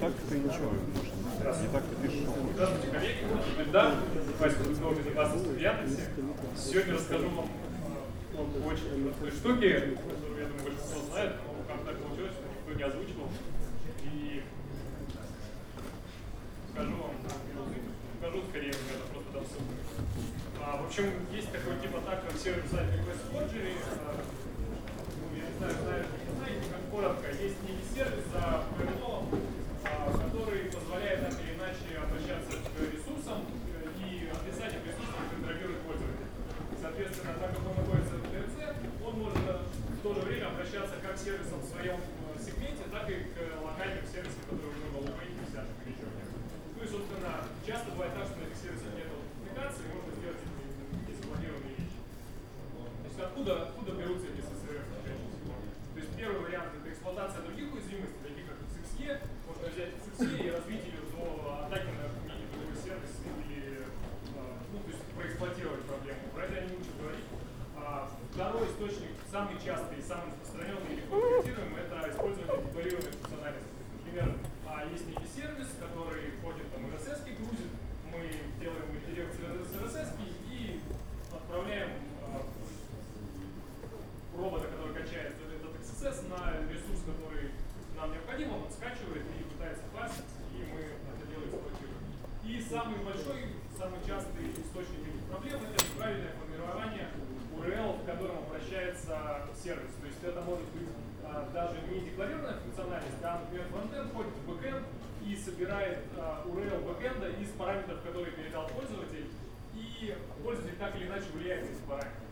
так ты ничего не так ты пишешь. Здравствуйте, коллеги. Да, Васька Дудкова, безопасности в Яндексе. Сегодня расскажу вам э, очень простой штуки, которую, я думаю, большинство знает, но как так получилось, что никто не озвучивал. И скажу вам, скажу скорее, это просто дам ссылку. А, в общем, есть такой тип атак, как сервер сайт Request Forgery. А, ну, я не знаю, знаете, не знаете, как коротко. Есть некий сервис за ПМО, а, который позволяет так или иначе обращаться к ресурсам э, и описать их ресурсам, контролирует пользователя. Соответственно, так как он находится в ТРЦ, он может в то же время обращаться как к сервисам в своем э, сегменте, так и к локальным сервисам, которые уже в Алубейке висят или еще где Ну и, собственно, часто бывает так, что на этих сервисах нет аутентификации, можно сделать незапланированные вещи. То есть откуда, откуда берутся эти ССРФ? То есть первый вариант это эксплуатация других уязвимостей, таких как XXE. Можно взять XXE и развить ее до атаки на какой другой сервис или а, ну, то есть проэксплуатировать проблему. Про это я не буду говорить. А, второй источник, самый частый и самый распространенный и есть некий сервис, который входит там RSS грузит, мы делаем с RSS и отправляем а, робота, который качает этот XSS на ресурс, который нам необходим, он скачивает и пытается парсить, и мы это дело эксплуатируем. И самый большой, самый частый источник этих проблем это неправильное формирование URL, в котором обращается сервис. То есть это может быть а, даже не декларированная функциональность, а, например, фронтенд ходит в бэкенд и собирает а, URL бэкенда из параметров, которые передал пользователь, и пользователь так или иначе влияет на эти параметры.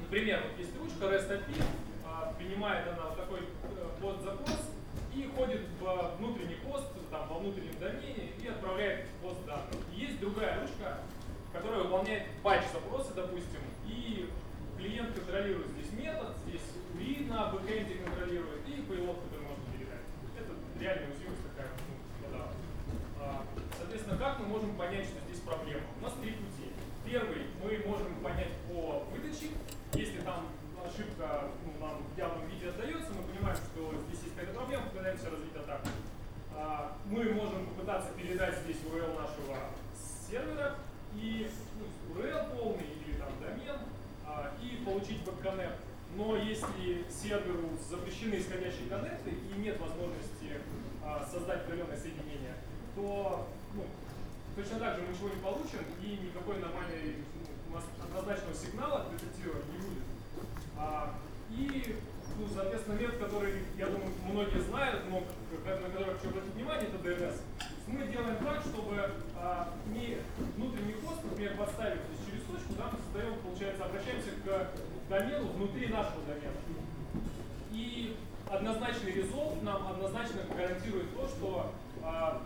Например, вот есть ручка REST API, а, принимает она вот такой э, под запрос и ходит в внутренний пост, там, во внутреннем домене и отправляет пост данных. Есть другая ручка, которая выполняет батч запросы, допустим, и клиент контролирует здесь метод, здесь URI на бэкэнде контролирует и payload, который можно передать. Это реальная уязвимость такая. Ну, да. а, соответственно, как мы можем понять, что здесь проблема? У нас три пути. Первый, мы можем понять по выдаче, если там ошибка ну, нам в явном виде отдается, мы понимаем, что здесь есть какая-то проблема, пытаемся развить атаку. А, мы можем попытаться здесь URL нашего сервера и ну, URL полный или там домен а, и получить бэкконнект. Но если серверу запрещены исходящие коннекты и нет возможности а, создать удаленное соединение, то ну, точно так же мы ничего не получим и никакой нормальной у нас однозначного сигнала детектировать не будет. А, и, ну, соответственно, метод, который, я думаю, многие знают, но на который хочу обратить внимание, это DNS. Мы делаем так, чтобы а, не внутренний хост, например, подставить здесь через точку, да, мы создаем, получается, обращаемся к домену внутри нашего домена. И однозначный резолв нам однозначно гарантирует то, что а,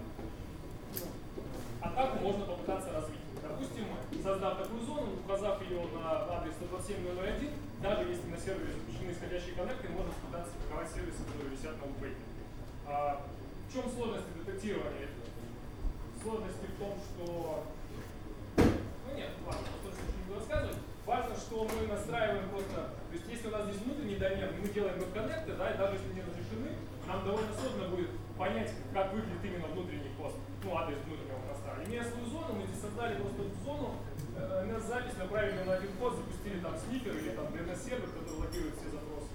атаку можно попытаться развить. Допустим, создав такую зону, указав ее на адрес 127.0.1, даже если на сервере запущены исходящие коннекты, можно попытаться атаковать сервисы, которые висят на лупейке. А, в чем сложность детектирования? Сложность в том, что... Ну нет, ладно, просто не буду рассказывать. Важно, что мы настраиваем просто... То есть если у нас здесь внутренний домен, мы делаем веб-коннекты, да, и даже если не разрешены, нам довольно сложно будет понять, как выглядит именно внутренний пост, ну, адрес внутреннего поста. Имея свою зону, мы здесь создали просто зону, э, запись направили на один пост, запустили там снипер или там DNS-сервер, который логирует все запросы.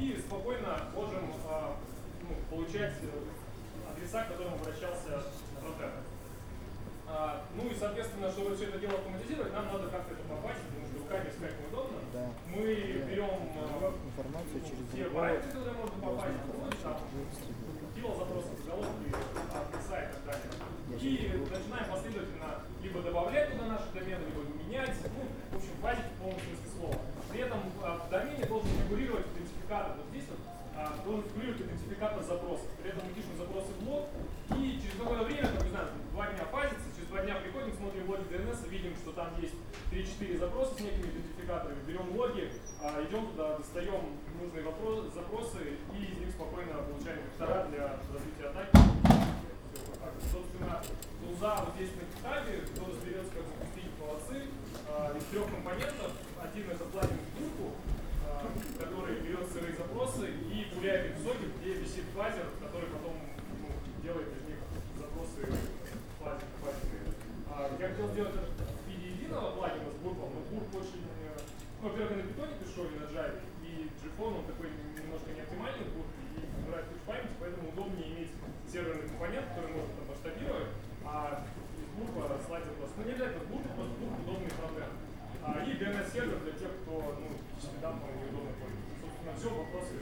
И спокойно можем э, ну, получать э, адреса, к которым обращался фронтенд. А, ну и, соответственно, чтобы все это дело автоматизировать, нам надо как-то это попасть, потому что руками искать неудобно. Да. Мы берем э, информацию ну, через те параметры, которые можно попасть, там, делал запрос в заголовки, адреса и так далее. И начинаем последовательно либо добавлять туда наши домены, либо менять, ну, в общем, вводить в полном смысле слова. Логи DNS, видим, что там есть 3-4 запроса с некими идентификаторами, берем логи, а, идем туда, достаем нужные вопрос, запросы и из них спокойно получаем вектора для развития атаки. Собственно, тулза вот здесь на гитабе, кто разберется, как запустить, молодцы. А, из трех компонентов, один это плагин группу, а, который берет сырые запросы и пуляет их в соки, где висит фазер, который ну, во-первых, на питоне пишу и на Java, и Gfon, он такой немножко неоптимальный будет и набирает кучу памяти, поэтому удобнее иметь серверный компонент, который можно там масштабировать, а из бурба слать от вас. Ну, не обязательно бурб, просто бурб удобный фронтенд. А, и DNS-сервер для тех, кто, ну, там неудобно пользуется. Собственно, все, вопросы